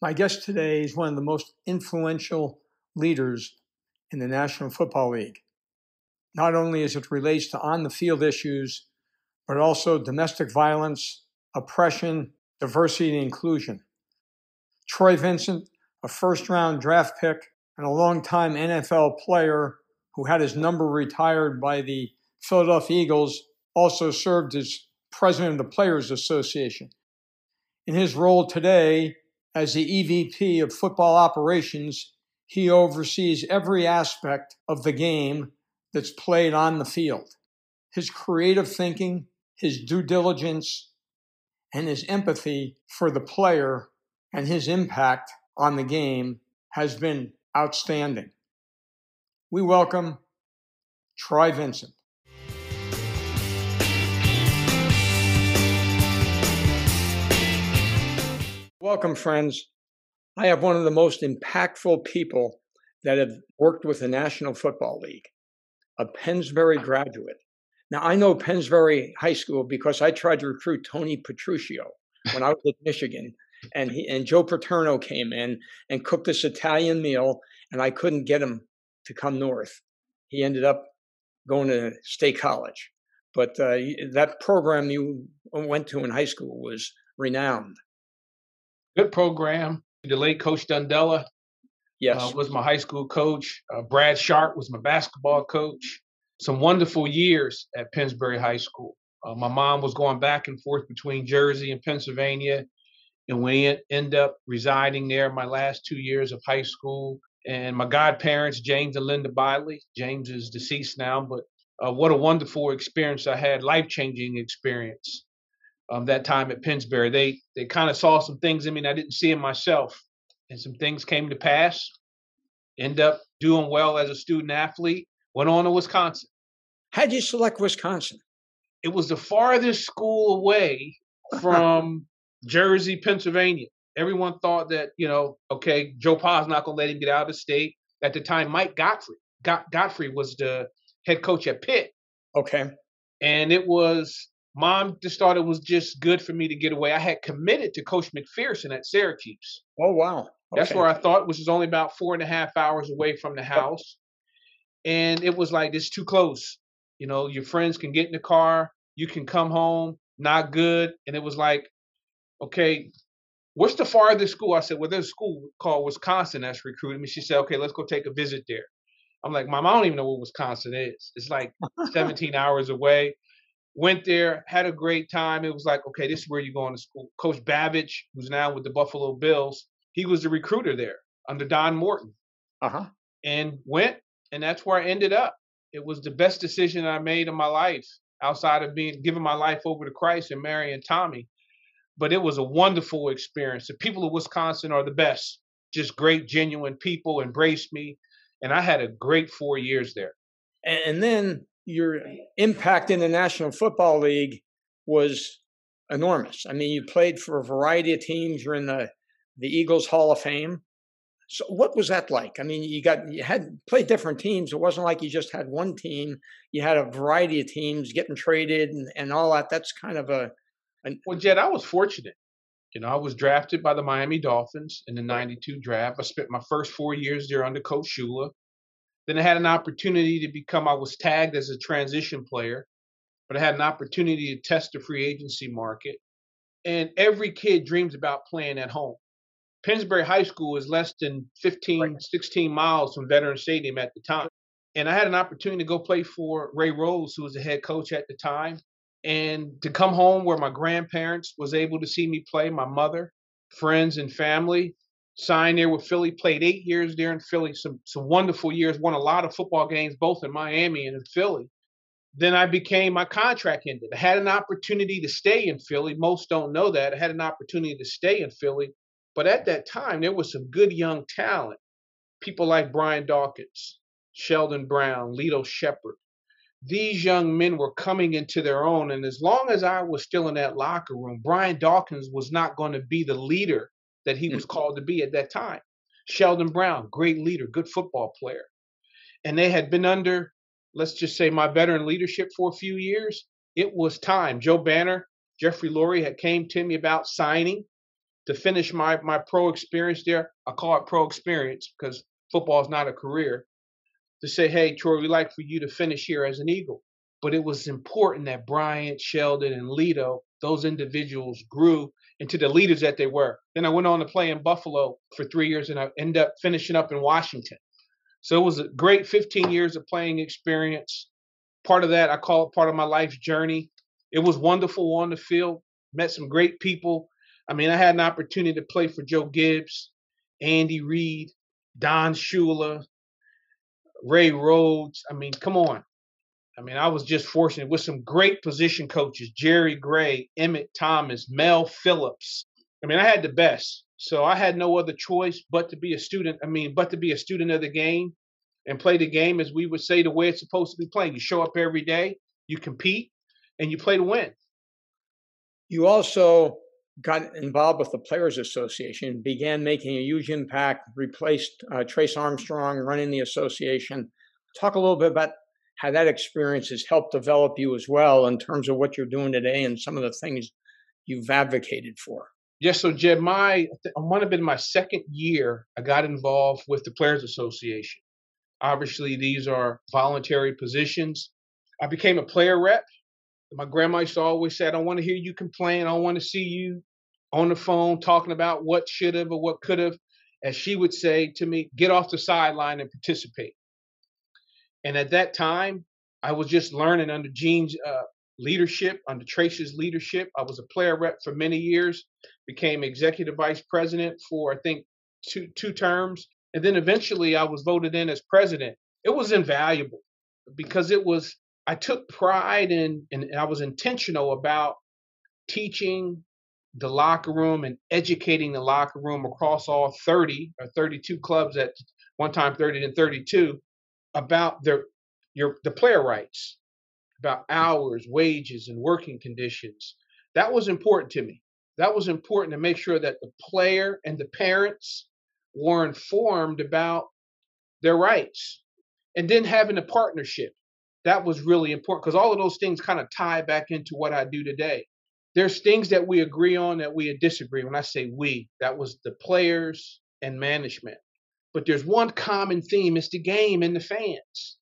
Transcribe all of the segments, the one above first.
My guest today is one of the most influential leaders in the National Football League, not only as it relates to on the field issues, but also domestic violence, oppression, diversity, and inclusion. Troy Vincent, a first round draft pick and a longtime NFL player who had his number retired by the Philadelphia Eagles, also served as president of the Players Association. In his role today, as the EVP of football operations, he oversees every aspect of the game that's played on the field. His creative thinking, his due diligence, and his empathy for the player and his impact on the game has been outstanding. We welcome Troy Vincent. Welcome, friends. I have one of the most impactful people that have worked with the National Football League, a Pennsbury graduate. Now, I know Pennsbury High School because I tried to recruit Tony Petruccio when I was at Michigan. And, he, and Joe Paterno came in and cooked this Italian meal, and I couldn't get him to come north. He ended up going to State College. But uh, that program you went to in high school was renowned good program. The late Coach Dundella yes. Uh, was my high school coach. Uh, Brad Sharp was my basketball coach. Some wonderful years at Pennsbury High School. Uh, my mom was going back and forth between Jersey and Pennsylvania, and we end up residing there my last two years of high school. And my godparents, James and Linda Biley. James is deceased now, but uh, what a wonderful experience I had, life changing experience um, that time at Pennsbury. They they kind of saw some things in me I didn't see in myself, and some things came to pass. End up doing well as a student athlete. Went on to Wisconsin. How'd you select Wisconsin? It was the farthest school away from Jersey, Pennsylvania. Everyone thought that you know, okay, Joe Pa's not going to let him get out of the state. At the time, Mike Got- Gottfried was the head coach at Pitt. Okay. And it was mom just thought it was just good for me to get away. I had committed to Coach MacPherson at Syracuse. Oh wow. Okay. That's where I thought, which is only about four and a half hours away from the house. And it was like it's too close. You know, your friends can get in the car, you can come home, not good. And it was like, okay, what's the farthest school? I said, well, there's a school called Wisconsin that's recruiting me. She said, okay, let's go take a visit there. I'm like, Mom, I don't even know what Wisconsin is. It's like 17 hours away went there, had a great time. It was like, okay, this is where you're going to school. Coach Babich, who's now with the Buffalo Bills, he was the recruiter there under Don Morton. Uh-huh. And went, and that's where I ended up. It was the best decision I made in my life outside of being giving my life over to Christ and marrying Tommy. But it was a wonderful experience. The people of Wisconsin are the best. Just great, genuine people embraced me. And I had a great four years there. And then your impact in the National Football League was enormous. I mean, you played for a variety of teams. You're in the the Eagles Hall of Fame. So, what was that like? I mean, you got you had played different teams. It wasn't like you just had one team. You had a variety of teams getting traded and, and all that. That's kind of a. An, well, Jed, I was fortunate. You know, I was drafted by the Miami Dolphins in the '92 draft. I spent my first four years there under Coach Shula. Then I had an opportunity to become, I was tagged as a transition player, but I had an opportunity to test the free agency market. And every kid dreams about playing at home. Pennsbury High School is less than 15, right. 16 miles from Veteran Stadium at the time. And I had an opportunity to go play for Ray Rhodes, who was the head coach at the time, and to come home where my grandparents was able to see me play, my mother, friends and family, signed there with Philly, played eight years there in Philly, some some wonderful years, won a lot of football games both in Miami and in Philly. then I became my contract ended. I had an opportunity to stay in Philly. Most don't know that. I had an opportunity to stay in Philly, but at that time there was some good young talent. People like Brian Dawkins, Sheldon Brown, Lito Sheppard. These young men were coming into their own, and as long as I was still in that locker room, Brian Dawkins was not going to be the leader that he was mm. called to be at that time. Sheldon Brown, great leader, good football player. And they had been under let's just say my veteran leadership for a few years, it was time. Joe Banner, Jeffrey Lurie had came to me about signing to finish my my pro experience there. I call it pro experience because football is not a career. To say, hey, Troy, we'd like for you to finish here as an Eagle. But it was important that Bryant, Sheldon, and Lito, those individuals grew into the leaders that they were. Then I went on to play in Buffalo for three years and I ended up finishing up in Washington. So it was a great 15 years of playing experience. Part of that, I call it part of my life's journey. It was wonderful on the field, met some great people. I mean, I had an opportunity to play for Joe Gibbs, Andy Reid, Don Shula, Ray Rhodes. I mean, come on. I mean, I was just fortunate with some great position coaches Jerry Gray, Emmett Thomas, Mel Phillips. I mean, I had the best. So I had no other choice but to be a student. I mean, but to be a student of the game and play the game as we would say the way it's supposed to be played. You show up every day, you compete, and you play to win. You also got involved with the Players Association, began making a huge impact, replaced uh, Trace Armstrong running the association. Talk a little bit about how that experience has helped develop you as well in terms of what you're doing today and some of the things you've advocated for. Yes, so Jed, my I might have been my second year. I got involved with the Players Association. Obviously, these are voluntary positions. I became a player rep. My grandma used to always say, "I don't want to hear you complain. I don't want to see you on the phone talking about what should have or what could have." As she would say to me, "Get off the sideline and participate." And at that time, I was just learning under Gene's uh, leadership, under Trace's leadership. I was a player rep for many years, became executive vice president for I think two two terms, and then eventually I was voted in as president. It was invaluable because it was I took pride in and I was intentional about teaching the locker room and educating the locker room across all 30 or 32 clubs at one time 30 and 32 about their your the player rights about hours, wages, and working conditions. That was important to me. That was important to make sure that the player and the parents were informed about their rights. And then having a partnership. That was really important because all of those things kind of tie back into what I do today. There's things that we agree on that we disagree. When I say we, that was the players and management. But there's one common theme it's the game and the fans.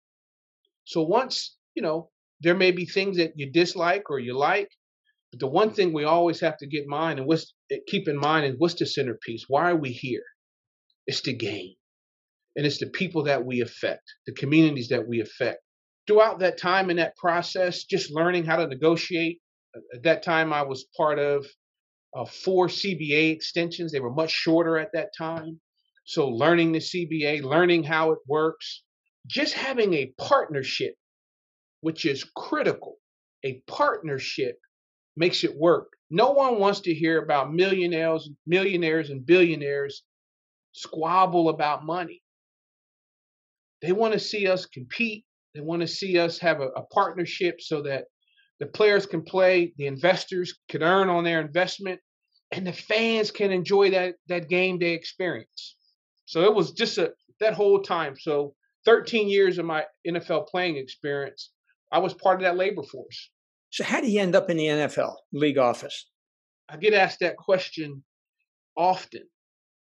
So once, you know, there may be things that you dislike or you like, but the one thing we always have to get in mind and what's, eh, keep in mind is what's the centerpiece? Why are we here? It's the game. And it's the people that we affect, the communities that we affect. Throughout that time in that process, just learning how to negotiate. At that time, I was part of uh, four CBA extensions. They were much shorter at that time. So, learning the CBA, learning how it works, just having a partnership which is critical. A partnership makes it work. No one wants to hear about millionaires, millionaires and billionaires squabble about money. They want to see us compete. They want to see us have a, a partnership so that the players can play, the investors can earn on their investment, and the fans can enjoy that that game day experience. So it was just a that whole time. So 13 years of my NFL playing experience I was part of that labor force. So, how do you end up in the NFL league office? I get asked that question often.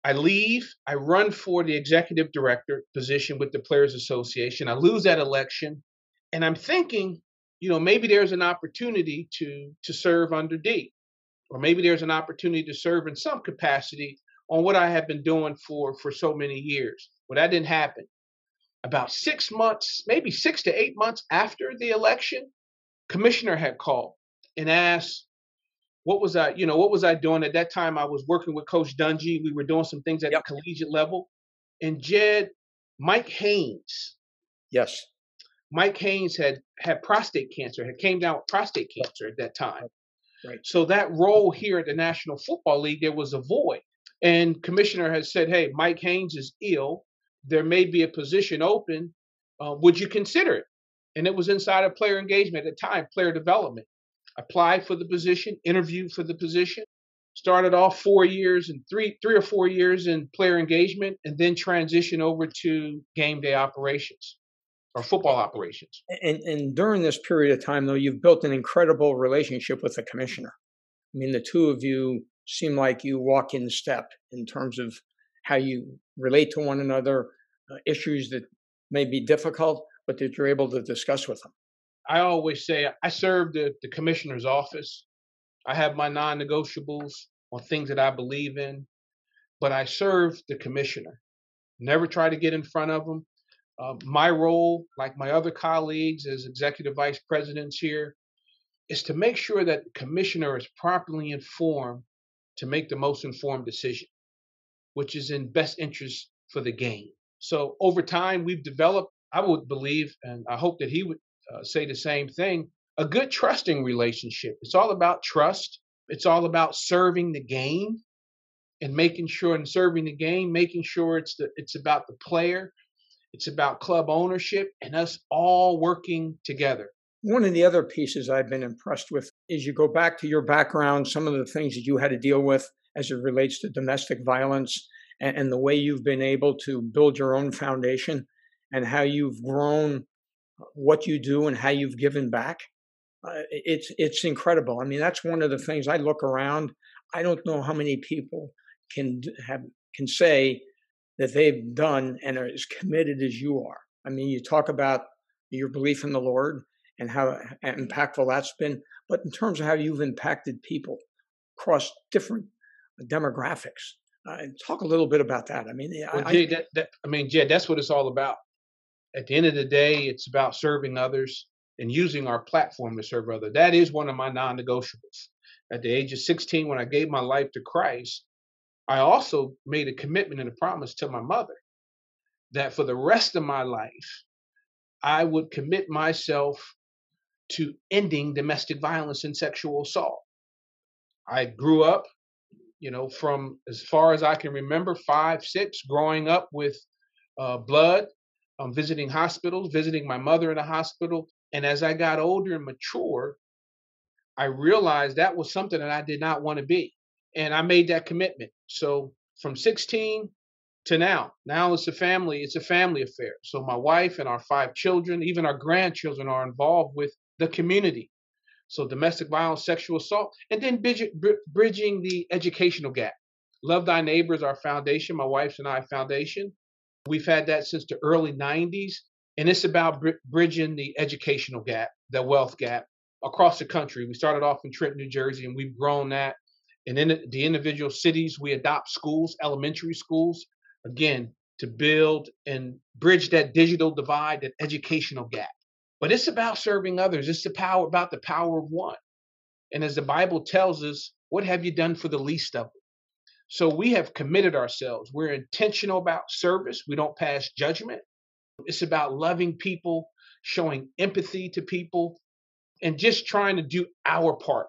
I leave, I run for the executive director position with the Players Association. I lose that election, and I'm thinking, you know, maybe there's an opportunity to to serve under D, or maybe there's an opportunity to serve in some capacity on what I had been doing for for so many years. Well, that didn't happen about six months, maybe six to eight months after the election, commissioner had called and asked, what was I, you know, what was I doing at that time? I was working with Coach Dungy. We were doing some things at yep. the collegiate level. And Jed, Mike Haynes. Yes. Mike Haynes had had prostate cancer, had came down with prostate cancer at that time. Right. So that role here at the National Football League, there was a void. And commissioner has said, "Hey, Mike Haynes is ill. There may be a position open. Uh, would you consider it?" And it was inside of player engagement at the time, player development. Applied for the position, interviewed for the position, started off four years and three three or four years in player engagement, and then transitioned over to game day operations or football operations. And, and during this period of time, though, you've built an incredible relationship with the commissioner. I mean, the two of you seem like you walk in step in terms of how you relate to one another, uh, issues that may be difficult, but that you're able to discuss with them. I always say I serve the, the commissioner's office. I have my non negotiables on things that I believe in, but I serve the commissioner. Never try to get in front of him. Uh, my role, like my other colleagues as executive vice presidents here, is to make sure that the commissioner is properly informed to make the most informed decision, which is in best interest for the game. So over time, we've developed, I would believe, and I hope that he would uh, say the same thing, a good trusting relationship. It's all about trust. It's all about serving the game and making sure and serving the game, making sure it's the it's about the player, it's about club ownership and us all working together. One of the other pieces I've been impressed with is you go back to your background, some of the things that you had to deal with as it relates to domestic violence and, and the way you've been able to build your own foundation and how you've grown what you do and how you've given back. Uh, it's it's incredible. I mean, that's one of the things I look around. I don't know how many people can have can say that they've done and are as committed as you are. I mean, you talk about your belief in the Lord and how impactful that's been, but in terms of how you've impacted people across different demographics, uh, talk a little bit about that. I mean, well, I, Jay, that, that, I mean, Jed, that's what it's all about. At the end of the day, it's about serving others and using our platform to serve others. That is one of my non-negotiables. At the age of 16, when I gave my life to Christ, I also made a commitment and a promise to my mother that for the rest of my life, I would commit myself to ending domestic violence and sexual assault. I grew up, you know, from as far as I can remember, five, six, growing up with uh, blood, um, visiting hospitals, visiting my mother in a hospital. And as I got older and mature, I realized that was something that I did not want to be and I made that commitment. So from 16 to now, now it's a family, it's a family affair. So my wife and our five children, even our grandchildren are involved with the community. So domestic violence, sexual assault, and then bridging the educational gap. Love Thy Neighbors, our foundation, my wife's and I foundation. We've had that since the early 90s, and it's about bridging the educational gap, the wealth gap across the country. We started off in Trenton, New Jersey, and we've grown that and in the individual cities, we adopt schools, elementary schools, again, to build and bridge that digital divide, that educational gap. But it's about serving others. It's the power about the power of one. And as the Bible tells us, what have you done for the least of them? So we have committed ourselves. We're intentional about service. We don't pass judgment. It's about loving people, showing empathy to people, and just trying to do our part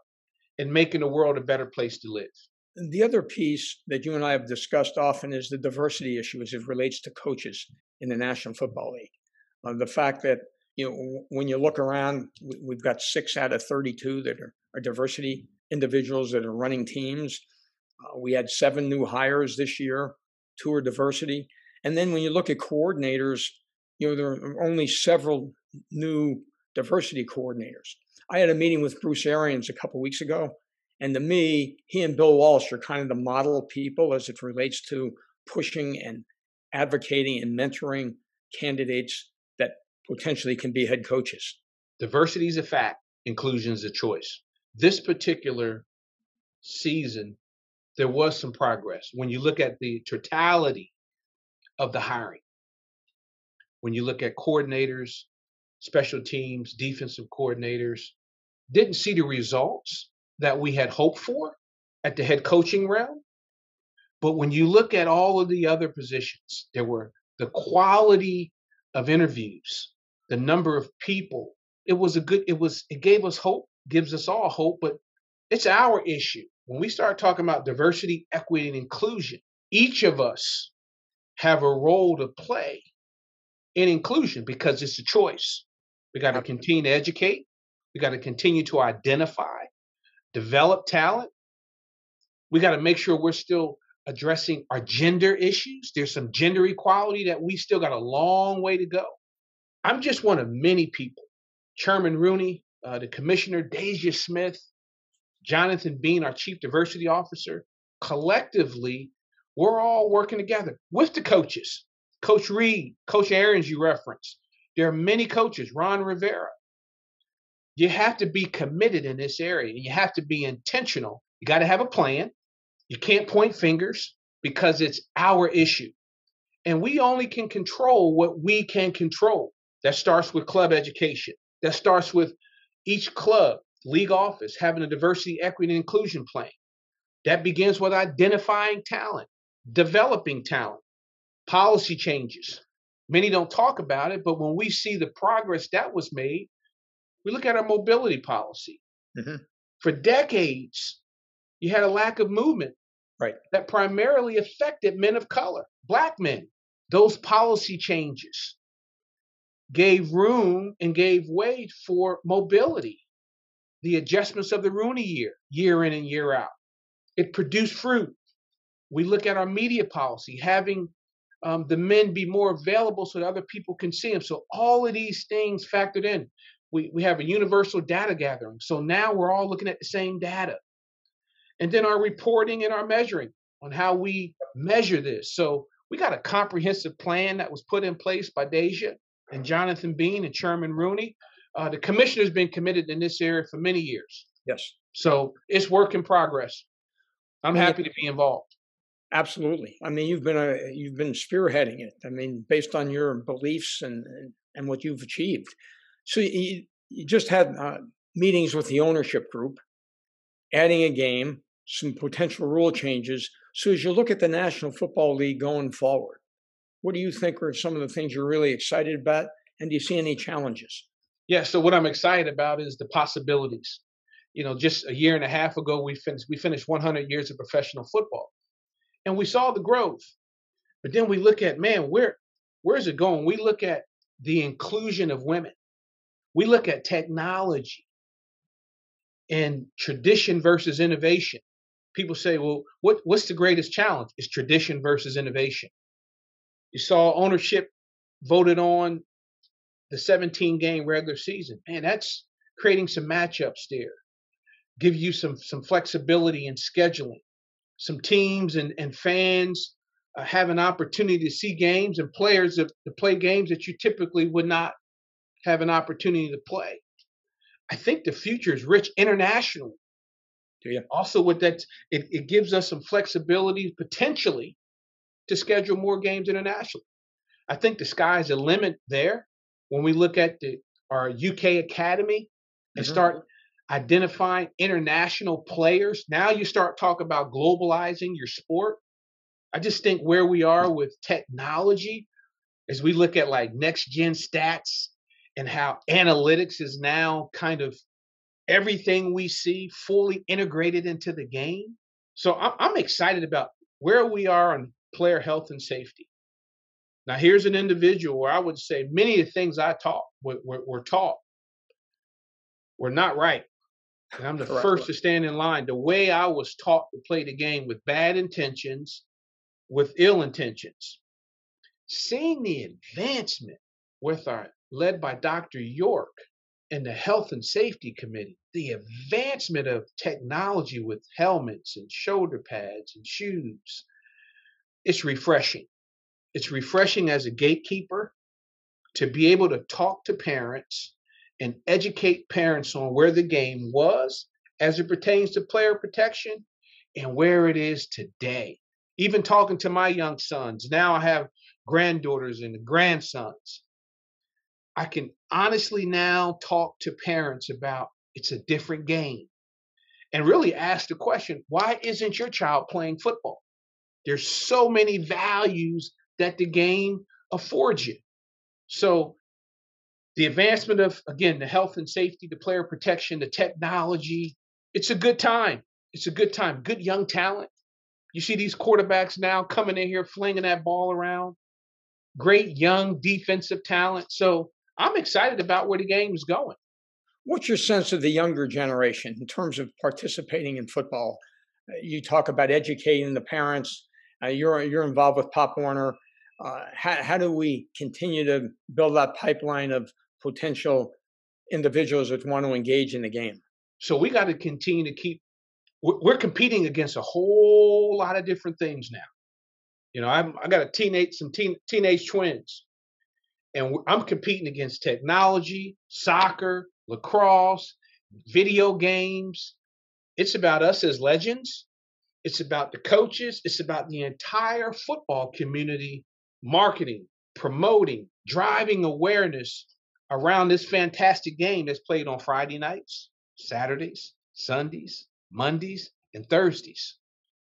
in making the world a better place to live. The other piece that you and I have discussed often is the diversity issue as it relates to coaches in the National Football League. Uh, the fact that you know when you look around, we've got six out of 32 that are, are diversity individuals that are running teams. Uh, we had seven new hires this year, two are diversity, and then when you look at coordinators, you know there are only several new diversity coordinators. I had a meeting with Bruce Arians a couple weeks ago, and to me, he and Bill Walsh are kind of the model people as it relates to pushing and advocating and mentoring candidates potentially can be head coaches. Diversity is a fact, inclusion is a choice. This particular season, there was some progress. When you look at the totality of the hiring, when you look at coordinators, special teams, defensive coordinators, didn't see the results that we had hoped for at the head coaching realm. But when you look at all of the other positions, there were the quality of interviews the number of people. It was a good, it was, it gave us hope, gives us all hope, but it's our issue. When we start talking about diversity, equity, and inclusion, each of us have a role to play in inclusion because it's a choice. We got to continue to educate. We got to continue to identify, develop talent. We got to make sure we're still addressing our gender issues. There's some gender equality that we still got a long way to go. I'm just one of many people. Chairman Rooney, uh, the commissioner, Dasha Smith, Jonathan Beane, our chief diversity officer, collectively, we're all working together with the coaches. Coach Reid, Coach Arians, you referenced. There are many coaches, Ron Rivera. You have to be committed in this area and you have to be intentional. You got to have a plan. You can't point fingers because it's our issue. And we only can control what we can control. That starts with club education. That starts with each club, league office having a diversity, equity, and inclusion plan. That begins with identifying talent, developing talent, policy changes. Many don't talk about it, but when we see the progress that was made, we look at our mobility policy. Mm-hmm. For decades, you had a lack of movement right. that primarily affected men of color, black men. Those policy changes gave room and gave way for mobility. The adjustments of the Rooney year, year in and year out, it produced fruit. We look at our media policy, having um, the men be more available so that other people can see them. So all of these things factored in. We, we have a universal data gathering. So now we're all looking at the same data and then our reporting and our measuring on how we measure this. So we got a comprehensive plan that was put in place by Dasha and Jonathan Beane and Chairman Rooney. Uh, the commissioner's been committed in this area for many years. Yes. So it's work in progress. I'm happy to be involved. Absolutely. I mean, you've been a you've been spearheading it. I mean, based on your beliefs and and what you've achieved. So you, you just had uh, meetings with the ownership group, adding a game, some potential rule changes. So as you look at the National Football League going forward, what do you think are some of the things you're really excited about? And do you see any challenges? Yeah, so what I'm excited about is the possibilities. You know, just a year and a half ago, we finished we finished 100 years of professional football, and we saw the growth. But then we look at man, where where's it going? We look at the inclusion of women. We look at technology and tradition versus innovation people say, well, what, what's the greatest challenge? Is tradition versus innovation. You saw ownership voted on the 17 game regular season. Man, that's creating some matchups there. Give you some some flexibility in scheduling. Some teams and, and fans uh, have an opportunity to see games and players to, to play games that you typically would not have an opportunity to play. I think the future is rich internationally. Yeah. Also, with that, it, it gives us some flexibility potentially to schedule more games internationally. I think the sky's the limit there when we look at the our UK academy and mm-hmm. start identifying international players. Now you start talking about globalizing your sport. I just think where we are with technology as we look at like next gen stats and how analytics is now kind of everything we see fully integrated into the game. So I'm, I'm excited about where we are on player health and safety. Now, here's an individual where I would say many of the things I taught were, were, were taught were not right. And I'm the Correct. first to stand in line. The way I was taught to play the game with bad intentions, with ill intentions. Seeing the advancement with our led by Dr. York and the Health and Safety Committee, the advancement of technology with helmets and shoulder pads and shoes, it's refreshing. It's refreshing as a gatekeeper to be able to talk to parents and educate parents on where the game was as it pertains to player protection and where it is today. Even talking to my young sons, now I have granddaughters and grandsons I can honestly now talk to parents about it's a different game and really ask the question why isn't your child playing football? There's so many values that the game affords you. So the advancement of again the health and safety, the player protection, the technology. It's a good time. It's a good time. Good young talent. You see these quarterbacks now coming in here flinging that ball around. Great young defensive talent. So I'm excited about where the game is going. What's your sense of the younger generation in terms of participating in football? Uh, you talk about educating the parents. Uh, you're you're involved with Pop Warner. Uh, how, how do we continue to build that pipeline of potential individuals that want to engage in the game? So we got to continue to keep. We're competing against a whole lot of different things now. You know, I'm, I got a teenage, some teen, teenage twins, and I'm competing against technology, soccer, lacrosse, video games. It's about us as legends. It's about the coaches. It's about the entire football community marketing, promoting, driving awareness around this fantastic game that's played on Friday nights, Saturdays, Sundays, Mondays, and Thursdays.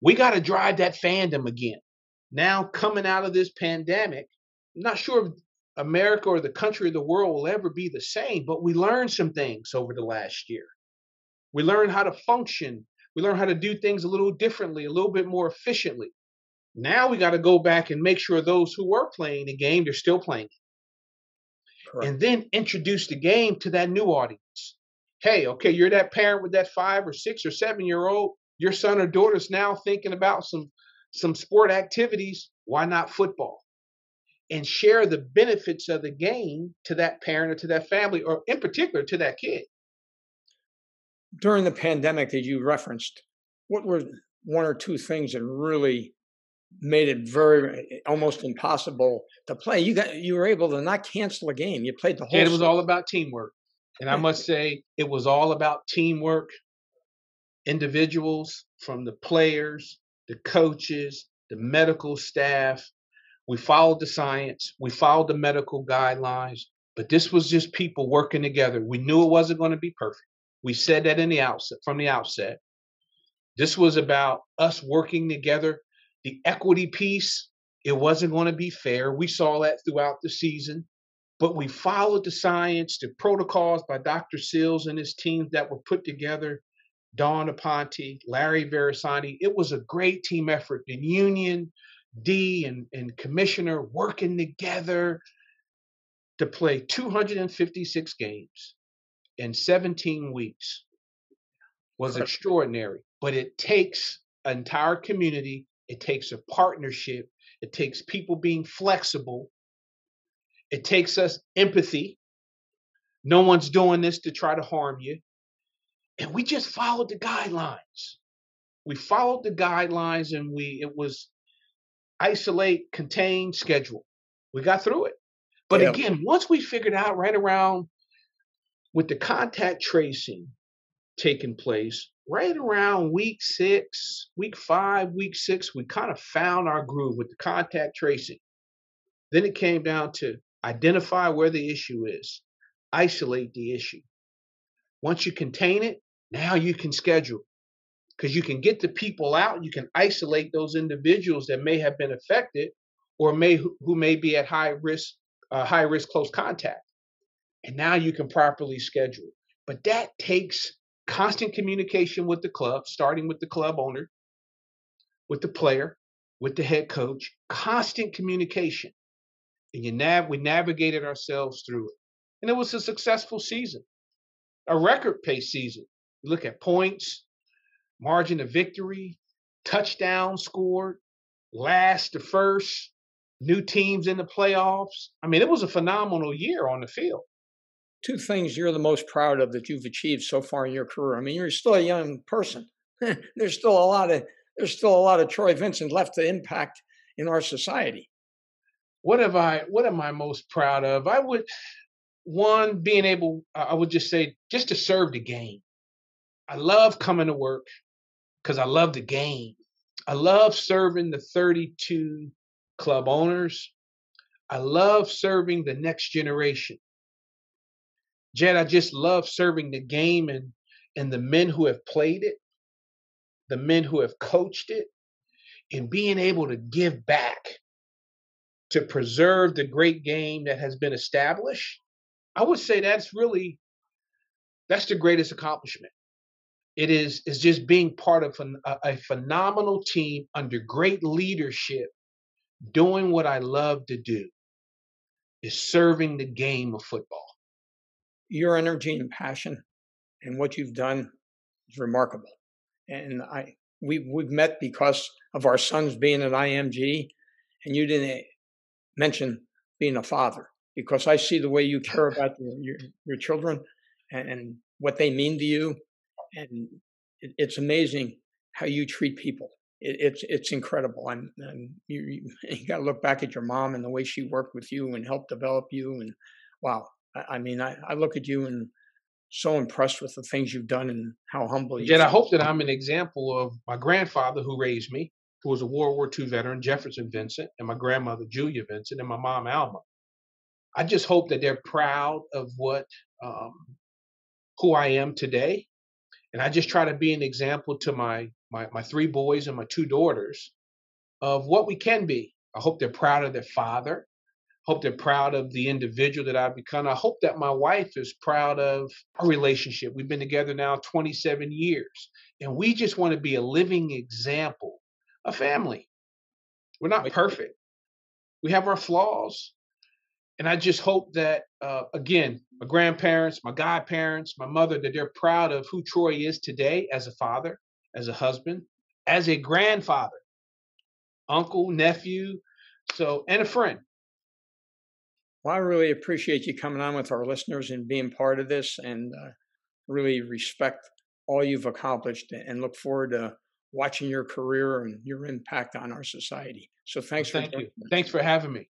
We got to drive that fandom again. Now, coming out of this pandemic, I'm not sure if America or the country or the world will ever be the same, but we learned some things over the last year. We learned how to function. We learn how to do things a little differently, a little bit more efficiently. Now we got to go back and make sure those who were playing the game, they're still playing Correct. And then introduce the game to that new audience. Hey, okay, you're that parent with that five or six or seven year old. Your son or daughter's now thinking about some some sport activities. Why not football? and share the benefits of the game to that parent or to that family, or in particular to that kid. During the pandemic that you referenced, what were one or two things that really made it very almost impossible to play? You got you were able to not cancel a game. You played the whole. And it was all about teamwork, and I must say it was all about teamwork. Individuals from the players, the coaches, the medical staff, we followed the science, we followed the medical guidelines, but this was just people working together. We knew it wasn't going to be perfect. We said that in the outset, from the outset. This was about us working together. The equity piece, it wasn't going to be fair. We saw that throughout the season, but we followed the science, the protocols by Dr. Sills and his team that were put together. Dawn Aponte, Larry Ferazani. It was a great team effort. The union, D and, and commissioner working together to play 256 games in 17 weeks was extraordinary. But it takes an entire community, it takes a partnership, it takes people being flexible, it takes us empathy. No one's doing this to try to harm you. And we just followed the guidelines. We followed the guidelines and we it was isolate, contain, schedule. We got through it. But again, once we figured out right around with the contact tracing taking place, right around week six, week five, week six, we kind of found our groove with the contact tracing. Then it came down to identify where the issue is, isolate the issue. Once you contain it, now you can schedule because you can get the people out you can isolate those individuals that may have been affected or may who may be at high risk uh, high risk close contact and now you can properly schedule but that takes constant communication with the club starting with the club owner with the player with the head coach constant communication and you nav we navigated ourselves through it and it was a successful season a record pace season you look at points margin of victory, touchdown scored, last to first, new teams in the playoffs. I mean, it was a phenomenal year on the field. Two things you're the most proud of that you've achieved so far in your career. I mean, you're still a young person. there's still a lot of there's still a lot of Troy Vincent left to impact in our society. What have I what am I most proud of? I would one being able I would just say just to serve the game. I love coming to work because I love the game. I love serving the 32 club owners. I love serving the next generation. Jed, I just love serving the game and, and the men who have played it, the men who have coached it, and being able to give back to preserve the great game that has been established I would say that's really that's the greatest accomplishment. It is is just being part of an, a, a phenomenal team under great leadership, doing what I love to do, is serving the game of football. Your energy and passion and what you've done is remarkable. And I we we've met because of our sons being at IMG, and you didn't mention being a father because I see the way you care about your your children and, and what they mean to you, and it, it's amazing how you treat people. It, it's it's incredible, and, and you, you, you got to look back at your mom and the way she worked with you and helped develop you, and wow, I, I mean, I, I look at you and so impressed with the things you've done and how humble you. Yet I hope that I'm an example of my grandfather who raised me, who was a World War II veteran, Jefferson Vincent, and my grandmother Julia Vincent, and my mom Alma. I just hope that they're proud of what um, who I am today, and I just try to be an example to my my my three boys and my two daughters of what we can be. I hope they're proud of their father hope they're proud of the individual that I've become. I hope that my wife is proud of our relationship. We've been together now 27 years, and we just want to be a living example of family. We're not perfect, we have our flaws. And I just hope that, uh, again, my grandparents, my godparents, my mother, that they're proud of who Troy is today as a father, as a husband, as a grandfather, uncle, nephew, so and a friend. Well, I really appreciate you coming on with our listeners and being part of this, and uh, really respect all you've accomplished and look forward to watching your career and your impact on our society. So thanks well, thank you. Thanks for having me.